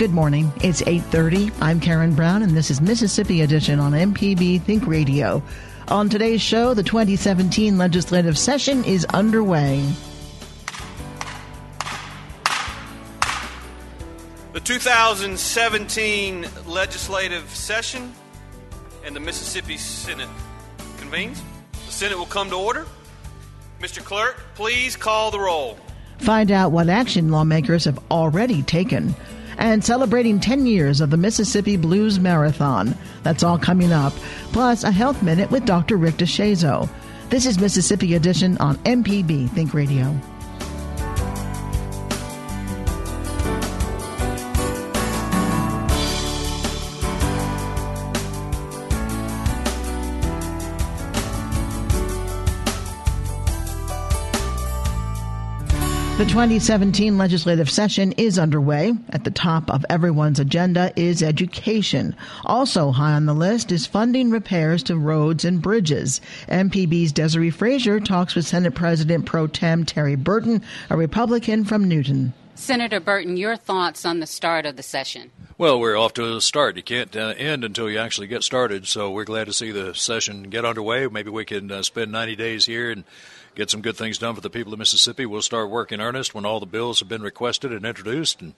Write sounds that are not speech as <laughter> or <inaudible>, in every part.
Good morning. It's 8:30. I'm Karen Brown and this is Mississippi Edition on MPB Think Radio. On today's show, the 2017 legislative session is underway. The 2017 legislative session and the Mississippi Senate convenes. The Senate will come to order. Mr. Clerk, please call the roll. Find out what action lawmakers have already taken. And celebrating 10 years of the Mississippi Blues Marathon. That's all coming up. Plus, a health minute with Dr. Rick deShazo. This is Mississippi Edition on MPB Think Radio. The 2017 legislative session is underway. At the top of everyone's agenda is education. Also high on the list is funding repairs to roads and bridges. MPB's Desare Frazier talks with Senate President Pro Tem Terry Burton, a Republican from Newton. Senator Burton, your thoughts on the start of the session? Well, we're off to a start. You can't uh, end until you actually get started. So we're glad to see the session get underway. Maybe we can uh, spend 90 days here and get some good things done for the people of Mississippi. We'll start work in earnest when all the bills have been requested and introduced and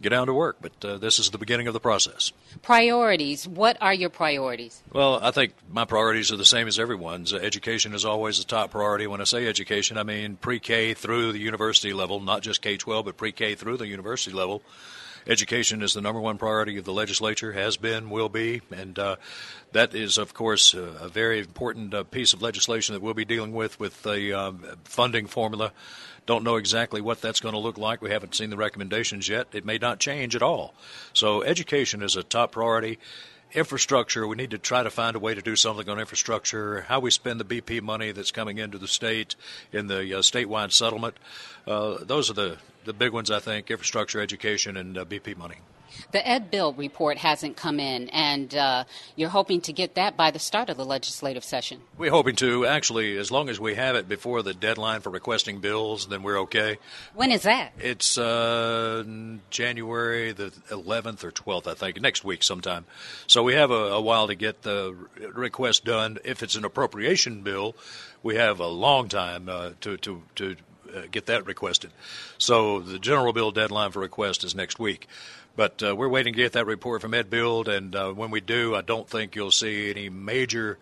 get down to work. But uh, this is the beginning of the process. Priorities. What are your priorities? Well, I think my priorities are the same as everyone's. Uh, education is always the top priority. When I say education, I mean pre K through the university level, not just K 12, but pre K through the university level education is the number one priority of the legislature, has been, will be, and uh, that is, of course, a, very important uh, piece of legislation that we'll be dealing with with the um, funding formula. Don't know exactly what that's going to look like. We haven't seen the recommendations yet. It may not change at all. So, education is a top priority infrastructure, we need to try to find a way to do something on infrastructure. How we spend the BP money that's coming into the state in the uh, statewide settlement. Uh, those are the, the big ones, I think infrastructure, education, and uh, BP money. The EdBuild report hasn't come in, and uh, you're hoping to get that by the start of the legislative session. We're hoping to. Actually, as long as we have it before the deadline for requesting bills, then we're okay. When is that? It's uh, January the 11th or 12th, I think, next week sometime. So we have a, a while to get the request done. If it's an appropriation bill, we have a long time uh, to, to, to get that requested. So the general bill deadline for request is next week. But uh, we're waiting to get that report from EdBuild, and uh, when we do, I don't think you'll see any major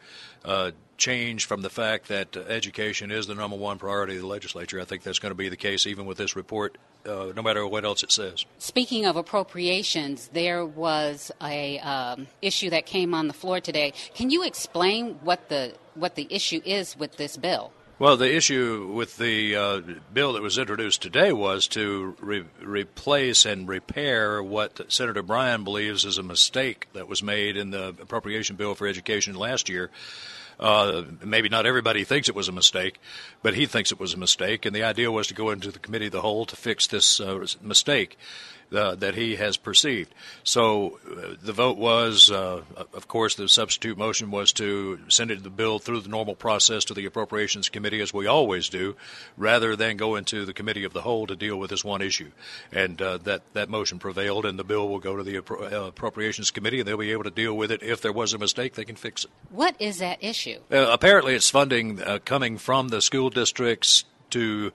uh, change from the fact that uh, education is the number one priority of the legislature. I think that's going to be the case even with this report, uh, no matter what else it says. Speaking of appropriations, there was a um, issue that came on the floor today. Can you explain what the what the issue is with this bill? Well, the issue with the uh, bill that was introduced today was to re- replace and repair what Senator Bryan believes is a mistake that was made in the appropriation bill for education last year. Uh, maybe not everybody thinks it was a mistake, but he thinks it was a mistake, and the idea was to go into the committee of the whole to fix this uh, mistake uh, that he has perceived. So uh, the vote was, uh, of course, the substitute motion was to send it the bill through the normal process to the Appropriations Committee, as we always do, rather than go into the Committee of the Whole to deal with this one issue. And uh, that that motion prevailed, and the bill will go to the Appro- uh, Appropriations Committee, and they'll be able to deal with it. If there was a mistake, they can fix it. What is that issue? Uh, apparently, it's funding coming from the school districts to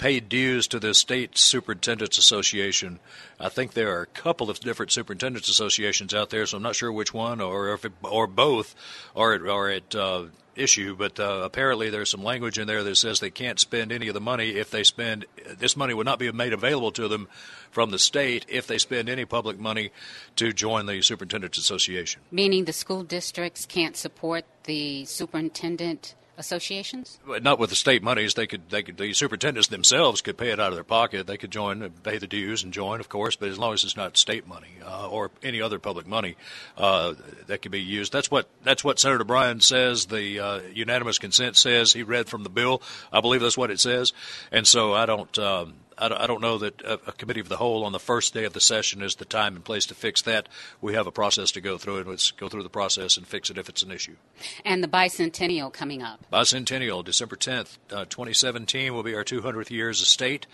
paid dues to the State Superintendents Association. I think there are a couple of different superintendents associations out there, so I'm not sure which one or if it, or both are at, are at uh, issue. But uh, apparently, there's some language in there that says they can't spend any of the money if they spend this money would not be made available to them from the state if they spend any public money to join the superintendents association. Meaning the school districts can't support the superintendent associations? Not with the state monies. They could, they could, the superintendents themselves could pay it out of their pocket. They could join, pay the dues and join, of course. But as long as it's not state money uh, or any other public money, uh, that can be used. That's what that's what Senator Bryan says. The uh, unanimous consent says. He read from the bill. I believe that's what it says. And so I don't. Um, I don't know that a, committee of the whole on the first day of the session is the time and place to fix that. We have a process to go through, and let's go through the process and fix it if it's an issue. And the bicentennial coming up. Bicentennial, December 10th, uh, 2017, will be our 200th year as a state.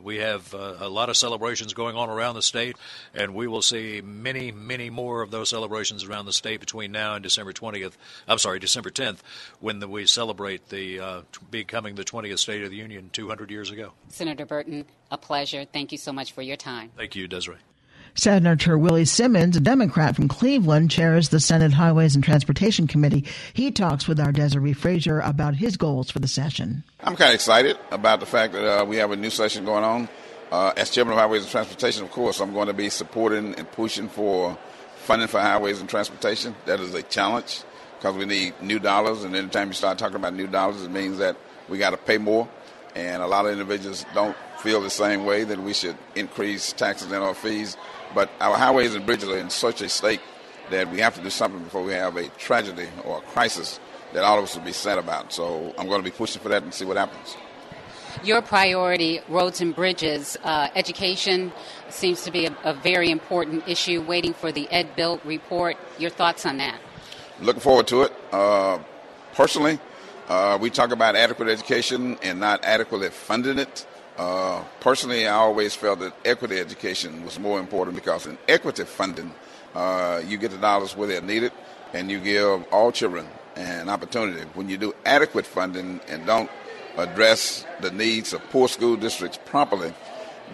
We have uh, a lot of celebrations going on around the state, and we will see many, many more of those celebrations around the state between now and December 20th. I'm sorry, December 10th, when the, we celebrate the uh, becoming the 20th State of the Union 200 years ago. Senator Burton, a pleasure. Thank you so much for your time. Thank you, Desare. Senator Willie Simmons, a Democrat from Cleveland, chairs the Senate Highways and Transportation Committee. He talks with our Desare Frazier about his goals for the session. I'm kind of excited about the fact that uh, we have a new session going on. Uh, as chairman of Highways and Transportation, of course, I'm going to be supporting and pushing for funding for highways and transportation. That is a challenge because we need new dollars, and anytime you start talking about new dollars, it means that we got to pay more. And a lot of individuals don't feel the same way that we should increase taxes and our fees. But our highways and bridges are in such a state that we have to do something before we have a tragedy or a crisis that all of us will be sad about. So I'm going to be pushing for that and see what happens. Your priority, roads and bridges, uh, education seems to be a, a, very important issue. Waiting for the EdBuild report. Your thoughts on that? Looking forward to it. Uh, personally, uh, we talk about adequate education and not adequately funding it. Uh, personally, I always felt that equity education was more important because in equity funding, uh, you get the dollars where they're needed and you give all children an opportunity. When you do adequate funding and don't address the needs of poor school districts properly,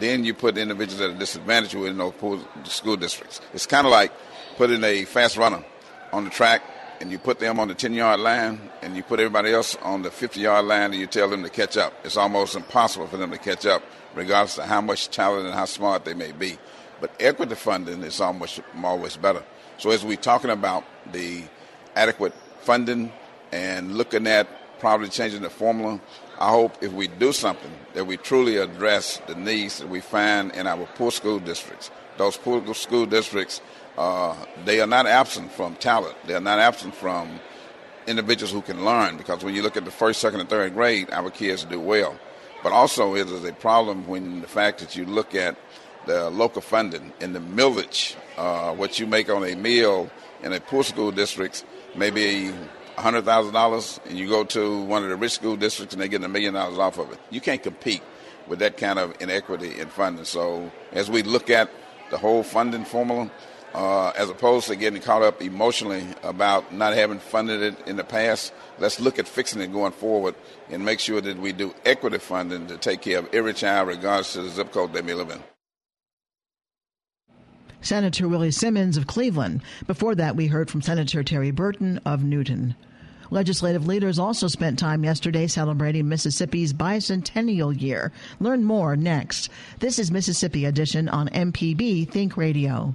then you put individuals at a disadvantage within those poor school districts. It's kind of like putting a fast runner on the track and you put them on the 10 yard line and you put everybody else on the 50 yard line and you tell them to catch up. It's almost impossible for them to catch up, regardless of how much talent and how smart they may be. But equity funding is almost always better. So as we're talking about the adequate funding and looking at probably changing the formula, I hope if we do something that we truly address the needs that we find in our poor school districts. Those poor school districts uh, they are not absent from talent. They are not absent from individuals who can learn because when you look at the first, second, and third grade, our kids do well. But also, it is a problem when the fact that you look at the local funding in the millage, uh, what you make on a mill in a poor school districts, maybe $100,000, and you go to one of the rich school districts and they get a million dollars off of it. You can't compete with that kind of inequity in funding. So, as we look at the whole funding formula, uh, as opposed to getting caught up emotionally about not having funded it in the past. Let's look at fixing it going forward and make sure that we do equity funding to take care of every child, regardless of the zip code they may live in. Senator Willie Simmons of Cleveland. Before that, we heard from Senator Terry Burton of Newton. Legislative leaders also spent time yesterday celebrating Mississippi's bicentennial year. Learn more next. This is Mississippi Edition on MPB Think Radio.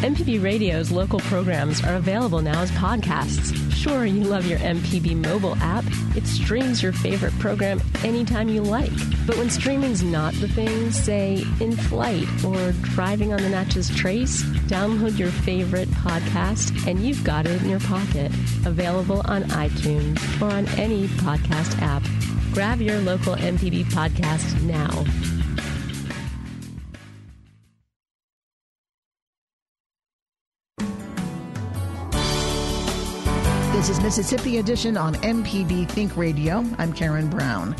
MPB Radio's local programs are available now as podcasts. Sure, you love your MPB mobile app. It streams your favorite program anytime you like. But when streaming's not the thing, say in flight or driving on the Natchez Trace, download your favorite podcast and you've got it in your pocket. Available on iTunes or on any podcast app. Grab your local MPB podcast now. Is Mississippi Edition on MPB Think Radio. I'm Karen Brown.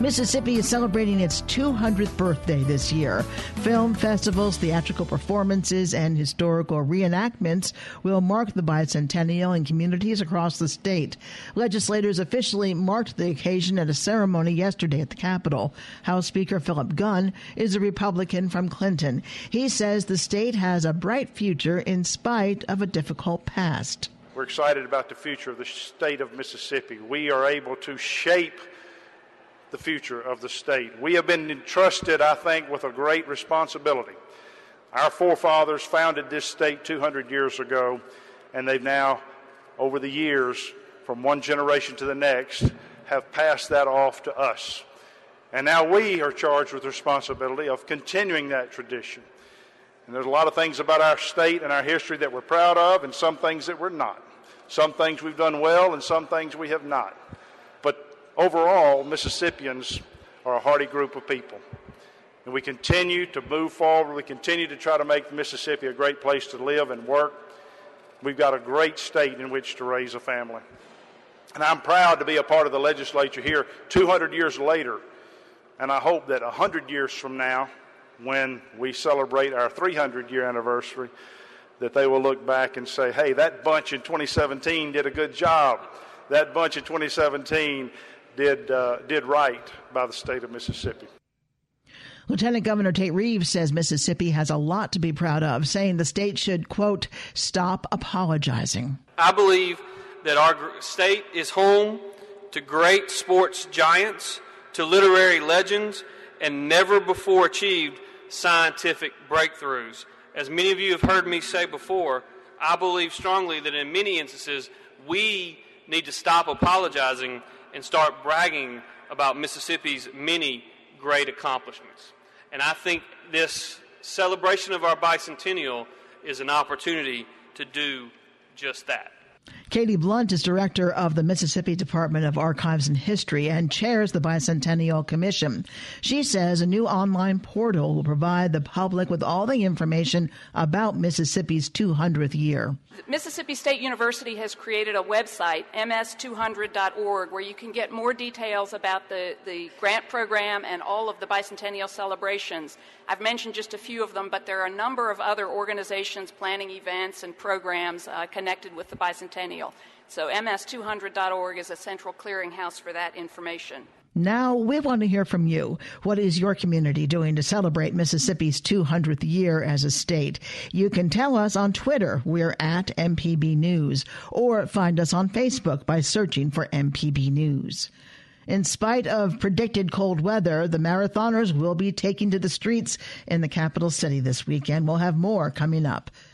Mississippi is celebrating its 200th birthday this year. Film festivals, theatrical performances, and historical reenactments will mark the bicentennial in communities across the state. Legislators officially marked the occasion at a ceremony yesterday at the Capitol. House Speaker Philip Gunn is a Republican from Clinton. He says the state has a bright future in spite of a difficult past. We're excited about the future of the state of Mississippi. We are able to shape the future of the state. We have been entrusted, I think, with a great responsibility. Our forefathers founded this state 200 years ago, and they've now, over the years, from one generation to the next, have passed that off to us. And now we are charged with the responsibility of continuing that tradition. And there's a lot of things about our state and our history that we're proud of, and some things that we're not. Some things we've done well, and some things we have not. But overall, Mississippians are a hearty group of people. And we continue to move forward. We continue to try to make Mississippi a great place to live and work. We've got a great state in which to raise a family. And I'm proud to be a part of the legislature here 200 years later. And I hope that 100 years from now, when we celebrate our 300 year anniversary, that they will look back and say, hey, that bunch in 2017 did a good job. That bunch in 2017 did, uh, did right by the state of Mississippi. Lieutenant Governor Tate Reeves says Mississippi has a lot to be proud of, saying the state should, quote, stop apologizing. I believe that our state is home to great sports giants, to literary legends, and never before achieved scientific breakthroughs. As many of you have heard me say before, I believe strongly that in many instances we need to stop apologizing and start bragging about Mississippi's many great accomplishments. And I think this celebration of our bicentennial is an opportunity to do just that. Katie Blount is director of the Mississippi Department of Archives and History and chairs the Bicentennial Commission. She says a new online portal will provide the public with all the information about Mississippi's 200th year. Mississippi State University has created a website, ms200.org, where you can get more details about the, the grant program and all of the bicentennial celebrations. I've mentioned just a few of them, but there are a number of other organizations planning events and programs uh, connected with the bicentennial. So, ms200.org is a central clearinghouse for that information. Now we want to hear from you. What is your community doing to celebrate Mississippi's 200th year as a state? You can tell us on Twitter. We're at MPB News or find us on Facebook by searching for MPB News. In spite of predicted cold weather, the marathoners will be taking to the streets in the capital city this weekend. We'll have more coming up.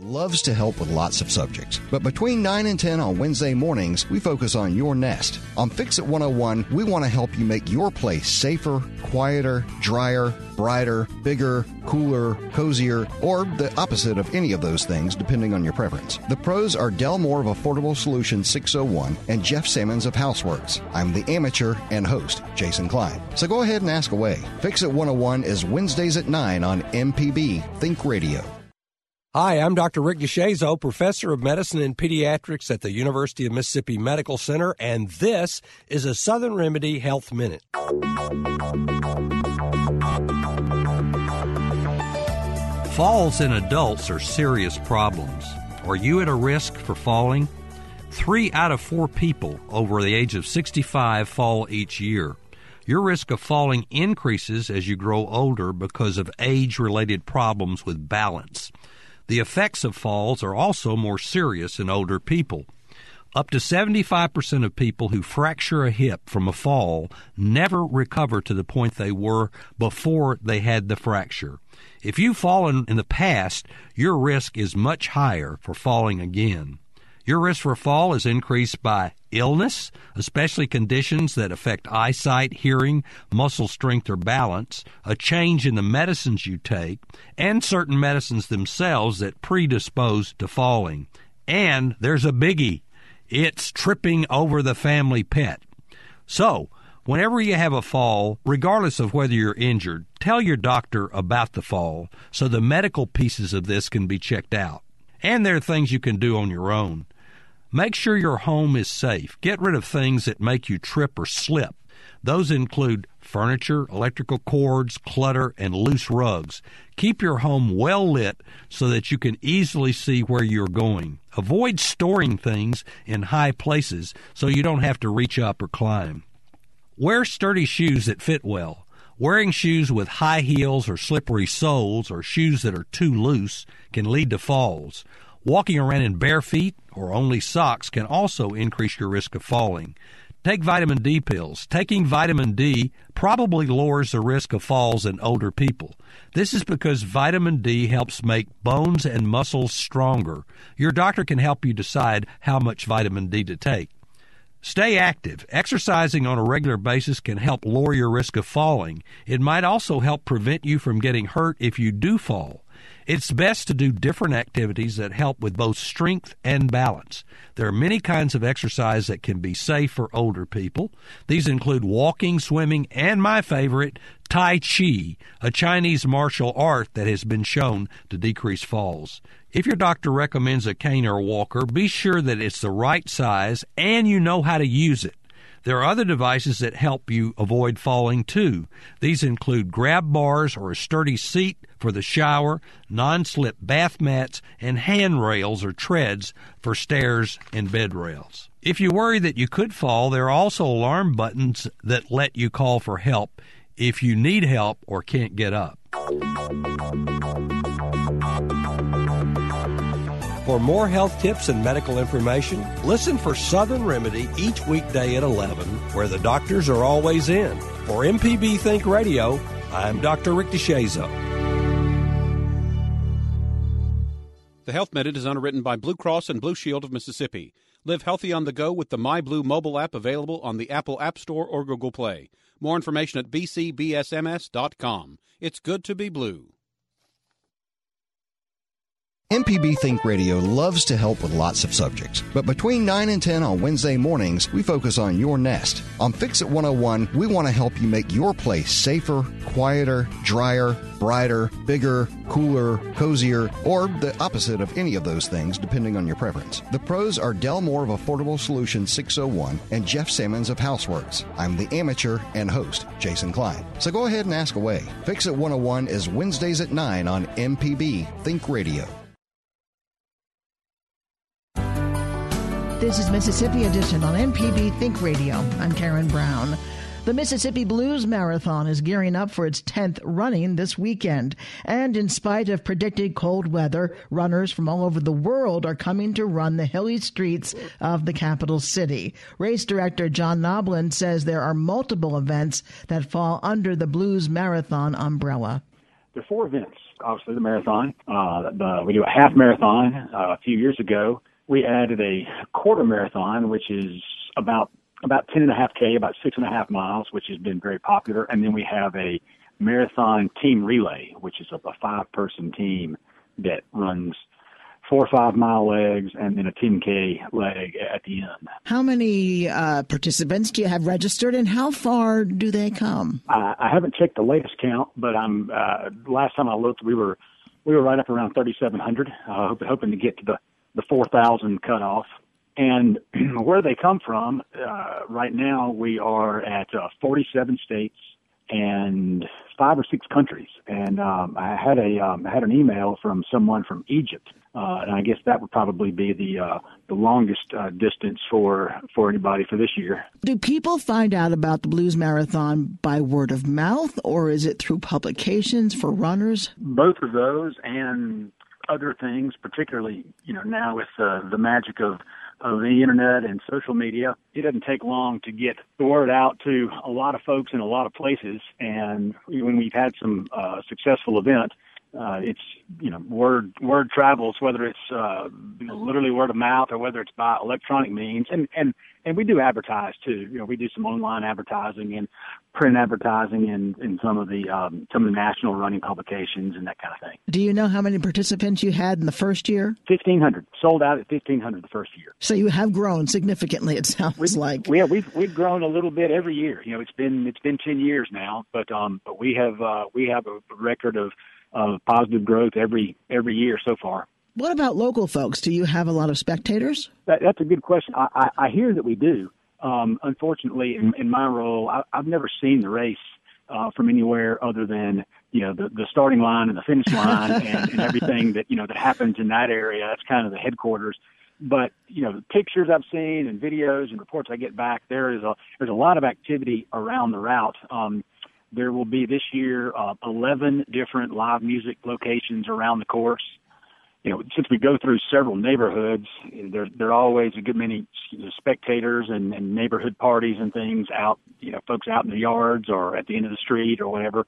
Loves to help with lots of subjects. But between 9 and 10 on Wednesday mornings, we focus on your nest. On Fix It 101, we want to help you make your place safer, quieter, drier, brighter, bigger, cooler, cozier, or the opposite of any of those things, depending on your preference. The pros are Del Moore of Affordable Solutions 601 and Jeff Sammons of Houseworks. I'm the amateur and host, Jason Klein. So go ahead and ask away. Fix It 101 is Wednesdays at 9 on MPB Think Radio. Hi, I'm Dr. Rick deShazo, professor of medicine and pediatrics at the University of Mississippi Medical Center, and this is a Southern Remedy Health Minute. Falls in adults are serious problems. Are you at a risk for falling? Three out of four people over the age of 65 fall each year. Your risk of falling increases as you grow older because of age related problems with balance. The effects of falls are also more serious in older people. Up to 75% of people who fracture a hip from a fall never recover to the point they were before they had the fracture. If you've fallen in the past, your risk is much higher for falling again. Your risk for fall is increased by illness, especially conditions that affect eyesight, hearing, muscle strength, or balance, a change in the medicines you take, and certain medicines themselves that predispose to falling. And there's a biggie it's tripping over the family pet. So, whenever you have a fall, regardless of whether you're injured, tell your doctor about the fall so the medical pieces of this can be checked out. And there are things you can do on your own. Make sure your home is safe. Get rid of things that make you trip or slip. Those include furniture, electrical cords, clutter, and loose rugs. Keep your home well lit so that you can easily see where you're going. Avoid storing things in high places so you don't have to reach up or climb. Wear sturdy shoes that fit well. Wearing shoes with high heels or slippery soles or shoes that are too loose can lead to falls. Walking around in bare feet or only socks can also increase your risk of falling. Take vitamin D pills. Taking vitamin D probably lowers the risk of falls in older people. This is because vitamin D helps make bones and muscles stronger. Your doctor can help you decide how much vitamin D to take. Stay active. Exercising on a regular basis can help lower your risk of falling. It might also help prevent you from getting hurt if you do fall. It's best to do different activities that help with both strength and balance. There are many kinds of exercise that can be safe for older people. These include walking, swimming, and my favorite, Tai Chi, a Chinese martial art that has been shown to decrease falls. If your doctor recommends a cane or walker, be sure that it's the right size and you know how to use it. There are other devices that help you avoid falling too. These include grab bars or a sturdy seat for the shower, non slip bath mats, and handrails or treads for stairs and bed rails. If you worry that you could fall, there are also alarm buttons that let you call for help if you need help or can't get up. For more health tips and medical information, listen for Southern Remedy each weekday at 11, where the doctors are always in. For MPB Think Radio, I'm Dr. Rick deShazo. The Health Minute is underwritten by Blue Cross and Blue Shield of Mississippi. Live healthy on the go with the MyBlue mobile app available on the Apple App Store or Google Play. More information at bcbsms.com. It's good to be blue. MPB Think Radio loves to help with lots of subjects, but between 9 and 10 on Wednesday mornings, we focus on your nest. On Fix It 101, we want to help you make your place safer, quieter, drier, brighter, bigger, cooler, cozier, or the opposite of any of those things, depending on your preference. The pros are Del Moore of Affordable Solutions 601 and Jeff Sammons of Houseworks. I'm the amateur and host, Jason Klein. So go ahead and ask away. Fix It 101 is Wednesdays at 9 on MPB Think Radio. This is Mississippi Edition on MPB Think Radio. I'm Karen Brown. The Mississippi Blues Marathon is gearing up for its 10th running this weekend. And in spite of predicted cold weather, runners from all over the world are coming to run the hilly streets of the capital city. Race director John Noblin says there are multiple events that fall under the Blues Marathon umbrella. There are four events. Obviously, the marathon. Uh, the, we do a half marathon uh, a few years ago we added a quarter marathon, which is about about ten and a half k, about six and a half miles, which has been very popular. And then we have a marathon team relay, which is a, a five person team that runs four or five mile legs and then a 10k leg at the end. How many uh, participants do you have registered, and how far do they come? I, I haven't checked the latest count, but I'm uh, last time I looked, we were we were right up around 3,700. Uh, hope hoping to get to the the 4,000 cutoff. And <clears throat> where they come from, uh, right now we are at uh, 47 states and five or six countries. And um, I had a um, I had an email from someone from Egypt, uh, and I guess that would probably be the uh, the longest uh, distance for for anybody for this year. Do people find out about the Blues Marathon by word of mouth, or is it through publications for runners? Both of those, and other things, particularly you know now with uh, the magic of of the internet and social media, it doesn't take long to get the word out to a lot of folks in a lot of places. And when we've had some uh, successful events, uh, it's you know word word travels whether it's uh, literally word of mouth or whether it's by electronic means. And and and we do advertise too. You know we do some online advertising and print advertising in in some of the um, some of the national running publications and that kind of thing. Do you know how many participants you had in the first year? 1500 sold out at 1500 the first year. So you have grown significantly it sounds we've, like. yeah we've we've grown a little bit every year. You know it's been it's been 10 years now but um but we have uh we have a record of of positive growth every every year so far. What about local folks? Do you have a lot of spectators? That, that's a good question. I, I, I hear that we do. Um, unfortunately, in, in my role, I, I've never seen the race uh, from anywhere other than you know the, the starting line and the finish line <laughs> and, and everything that you know that happens in that area. That's kind of the headquarters. But you know the pictures I've seen and videos and reports I get back, there is a there's a lot of activity around the route. Um, there will be this year uh, 11 different live music locations around the course. You know, since we go through several neighborhoods, there there are always a good many spectators and, and neighborhood parties and things out. You know, folks out in the yards or at the end of the street or whatever,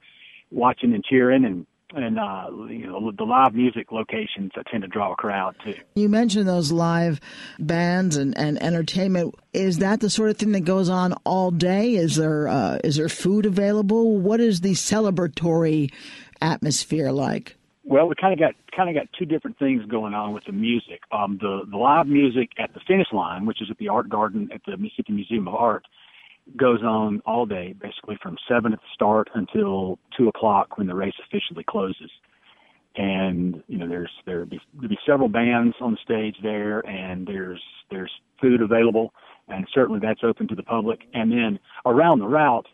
watching and cheering and and uh, you know the live music locations that tend to draw a crowd too. You mentioned those live bands and, and entertainment. Is that the sort of thing that goes on all day? Is there uh, is there food available? What is the celebratory atmosphere like? Well, we kind of got kind of got two different things going on with the music. Um, the the live music at the finish line, which is at the Art Garden at the Mississippi Museum of Art, goes on all day, basically from seven at the start until two o'clock when the race officially closes. And you know, there's there'll be there'll be several bands on stage there, and there's there's food available, and certainly that's open to the public. And then around the route,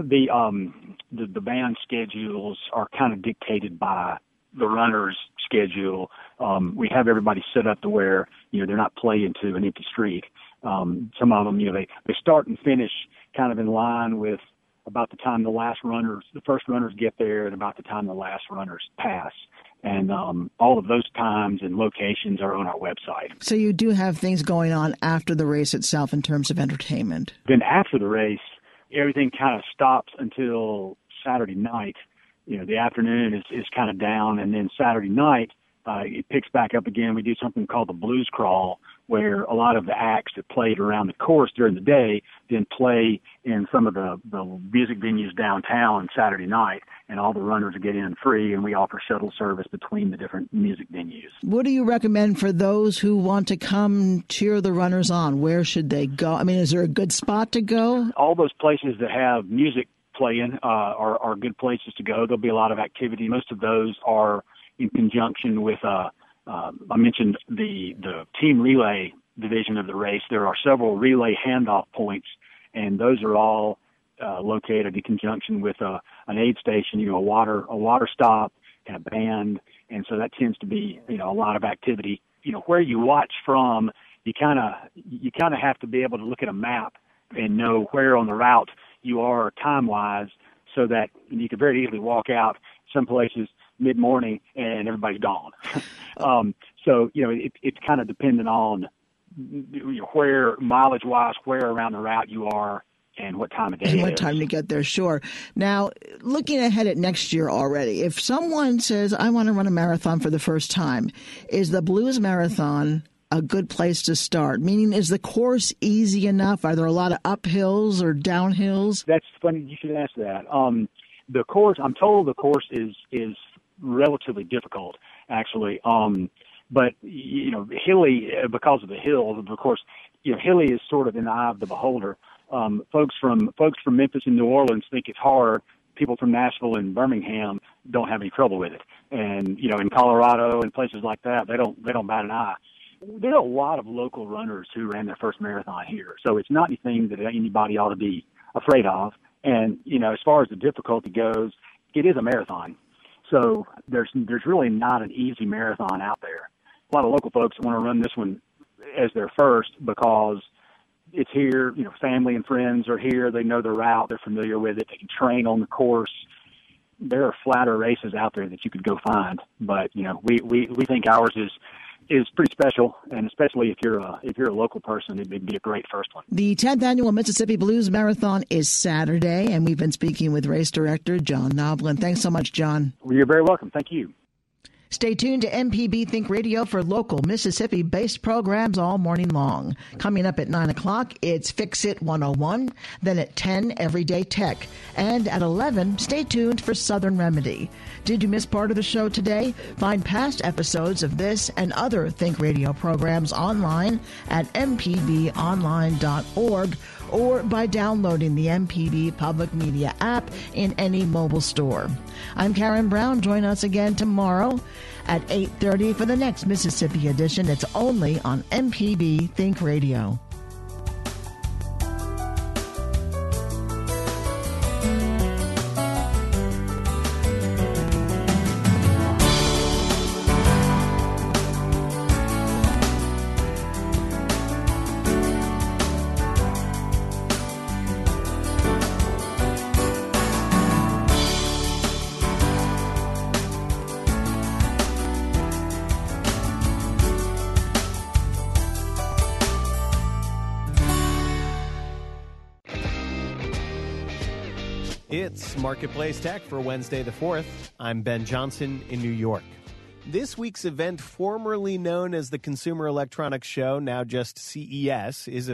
the um the, the band schedules are kind of dictated by the runner's schedule. Um, we have everybody set up to where you know they're not playing to an empty street. Um, some of them, you know, they they start and finish kind of in line with about the time the last runners, the first runners get there, and about the time the last runners pass. And um, all of those times and locations are on our website. So you do have things going on after the race itself in terms of entertainment. Then after the race, everything kind of stops until Saturday night. You know, the afternoon is, is kind of down, and then Saturday night uh, it picks back up again. We do something called the blues crawl, where a lot of the acts that played around the course during the day then play in some of the, the music venues downtown Saturday night, and all the runners get in free, and we offer shuttle service between the different music venues. What do you recommend for those who want to come cheer the runners on? Where should they go? I mean, is there a good spot to go? All those places that have music playing uh, are, are good places to go. There'll be a lot of activity. Most of those are in conjunction with uh, uh, I mentioned the the team relay division of the race. There are several relay handoff points, and those are all uh, located in conjunction with a, uh, an aid station, you know, a water a water stop and a band, and so that tends to be you know a lot of activity. You know, where you watch from, you kind of you kind of have to be able to look at a map and know where on the route you are time wise, so that you can very easily walk out some places mid morning and everybody's gone. <laughs> um, so you know it, it's kind of dependent on where mileage wise, where around the route you are. And what time of day? And what time to get there? Sure. Now, looking ahead at next year already, if someone says, "I want to run a marathon for the first time," is the Blues Marathon a good place to start? Meaning, is the course easy enough? Are there a lot of uphills or downhills? That's funny. You should ask that. Um, the course, I'm told the course is is relatively difficult, actually. Um, but you know, hilly uh, because of the hills. Of course, you know, hilly is sort of in the eye of the beholder. Um, folks from folks from Memphis and New Orleans think it's hard. People from Nashville and Birmingham don't have any trouble with it, and you know, in Colorado and places like that, they don't they don't bat an eye. There are a lot of local runners who ran their first marathon here, so it's not anything that anybody ought to be afraid of. And you know, as far as the difficulty goes, it is a marathon. So there's there's really not an easy marathon out there. A lot of local folks want to run this one as their first because it's here. You know, family and friends are here. They know the route. They're familiar with it. They can train on the course. There are flatter races out there that you could go find, but you know, we we we think ours is is pretty special, and especially if you're a if you're a local person, it'd be a great first one. The 10th annual Mississippi Blues Marathon is Saturday, and we've been speaking with race director John Noblin. Thanks so much, John. Well, you're very welcome. Thank you. Stay tuned to MPB Think Radio for local Mississippi based programs all morning long. Coming up at 9 o'clock, it's Fix It 101. Then at 10, Everyday Tech. And at 11, stay tuned for Southern Remedy. Did you miss part of the show today? Find past episodes of this and other Think Radio programs online at mpbonline.org or by downloading the MPB Public Media app in any mobile store. I'm Karen Brown. Join us again tomorrow at 8:30 for the next Mississippi edition. It's only on MPB Think Radio. Marketplace Tech for Wednesday the 4th. I'm Ben Johnson in New York. This week's event, formerly known as the Consumer Electronics Show, now just CES, is